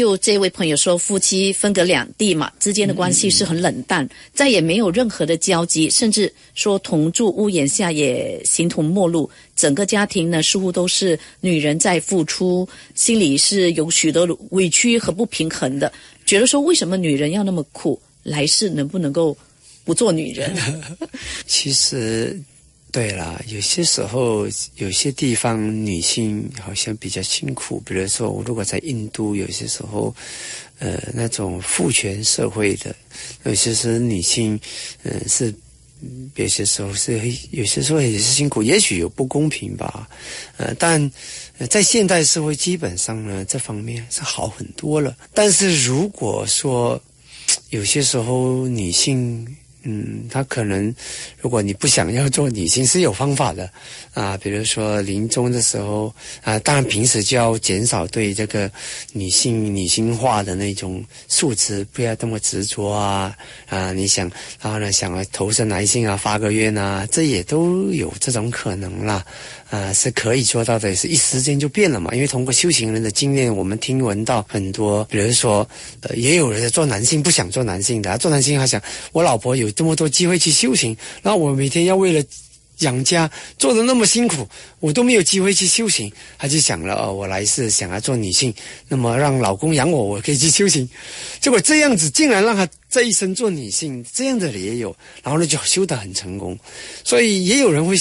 就这位朋友说，夫妻分隔两地嘛，之间的关系是很冷淡，再也没有任何的交集，甚至说同住屋檐下也形同陌路。整个家庭呢，似乎都是女人在付出，心里是有许多委屈和不平衡的，觉得说为什么女人要那么苦，来世能不能够不做女人？其实。对啦，有些时候有些地方女性好像比较辛苦，比如说我如果在印度，有些时候，呃，那种父权社会的，有些时候女性，嗯，是有些时候是有些时候也是辛苦，也许有不公平吧，呃，但在现代社会基本上呢，这方面是好很多了。但是如果说有些时候女性，嗯，他可能，如果你不想要做女性，是有方法的啊。比如说临终的时候啊，当然平时就要减少对这个女性女性化的那种素质，不要这么执着啊啊！你想，然后呢，想要投身男性啊，发个愿啊，这也都有这种可能啦。啊，是可以做到的，是一时间就变了嘛？因为通过修行人的经验，我们听闻到很多，比如说，呃，也有人做男性不想做男性的，做男性还想，我老婆有这么多机会去修行，那我每天要为了养家做的那么辛苦，我都没有机会去修行，他就想了，哦，我来世想要做女性，那么让老公养我，我可以去修行。结果这样子竟然让他这一生做女性，这样的也有，然后呢就修得很成功，所以也有人会。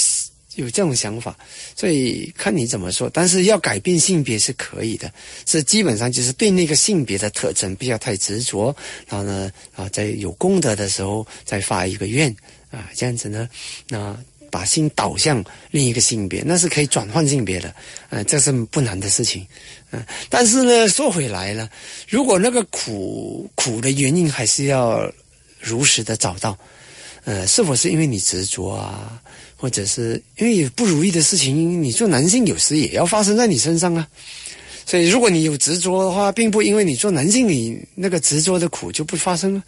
有这种想法，所以看你怎么说。但是要改变性别是可以的，是基本上就是对那个性别的特征不要太执着。然后呢，啊，在有功德的时候再发一个愿啊，这样子呢，那把心导向另一个性别，那是可以转换性别的，嗯，这是不难的事情。嗯，但是呢，说回来了，如果那个苦苦的原因还是要如实的找到，呃，是否是因为你执着啊？或者是因为不如意的事情，你做男性有时也要发生在你身上啊。所以，如果你有执着的话，并不因为你做男性，你那个执着的苦就不发生了。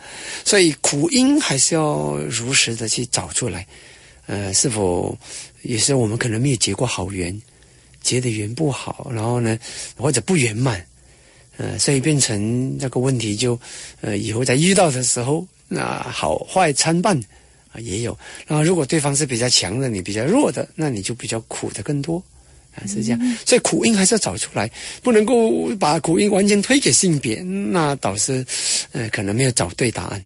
所以，苦因还是要如实的去找出来。呃，是否也是我们可能没有结过好缘，结的缘不好，然后呢，或者不圆满，呃，所以变成那个问题就，呃，以后在遇到的时候，那好坏参半。啊，也有。然后，如果对方是比较强的，你比较弱的，那你就比较苦的更多，啊，是这样。所以苦因还是要找出来，不能够把苦因完全推给性别，那导致，呃，可能没有找对答案。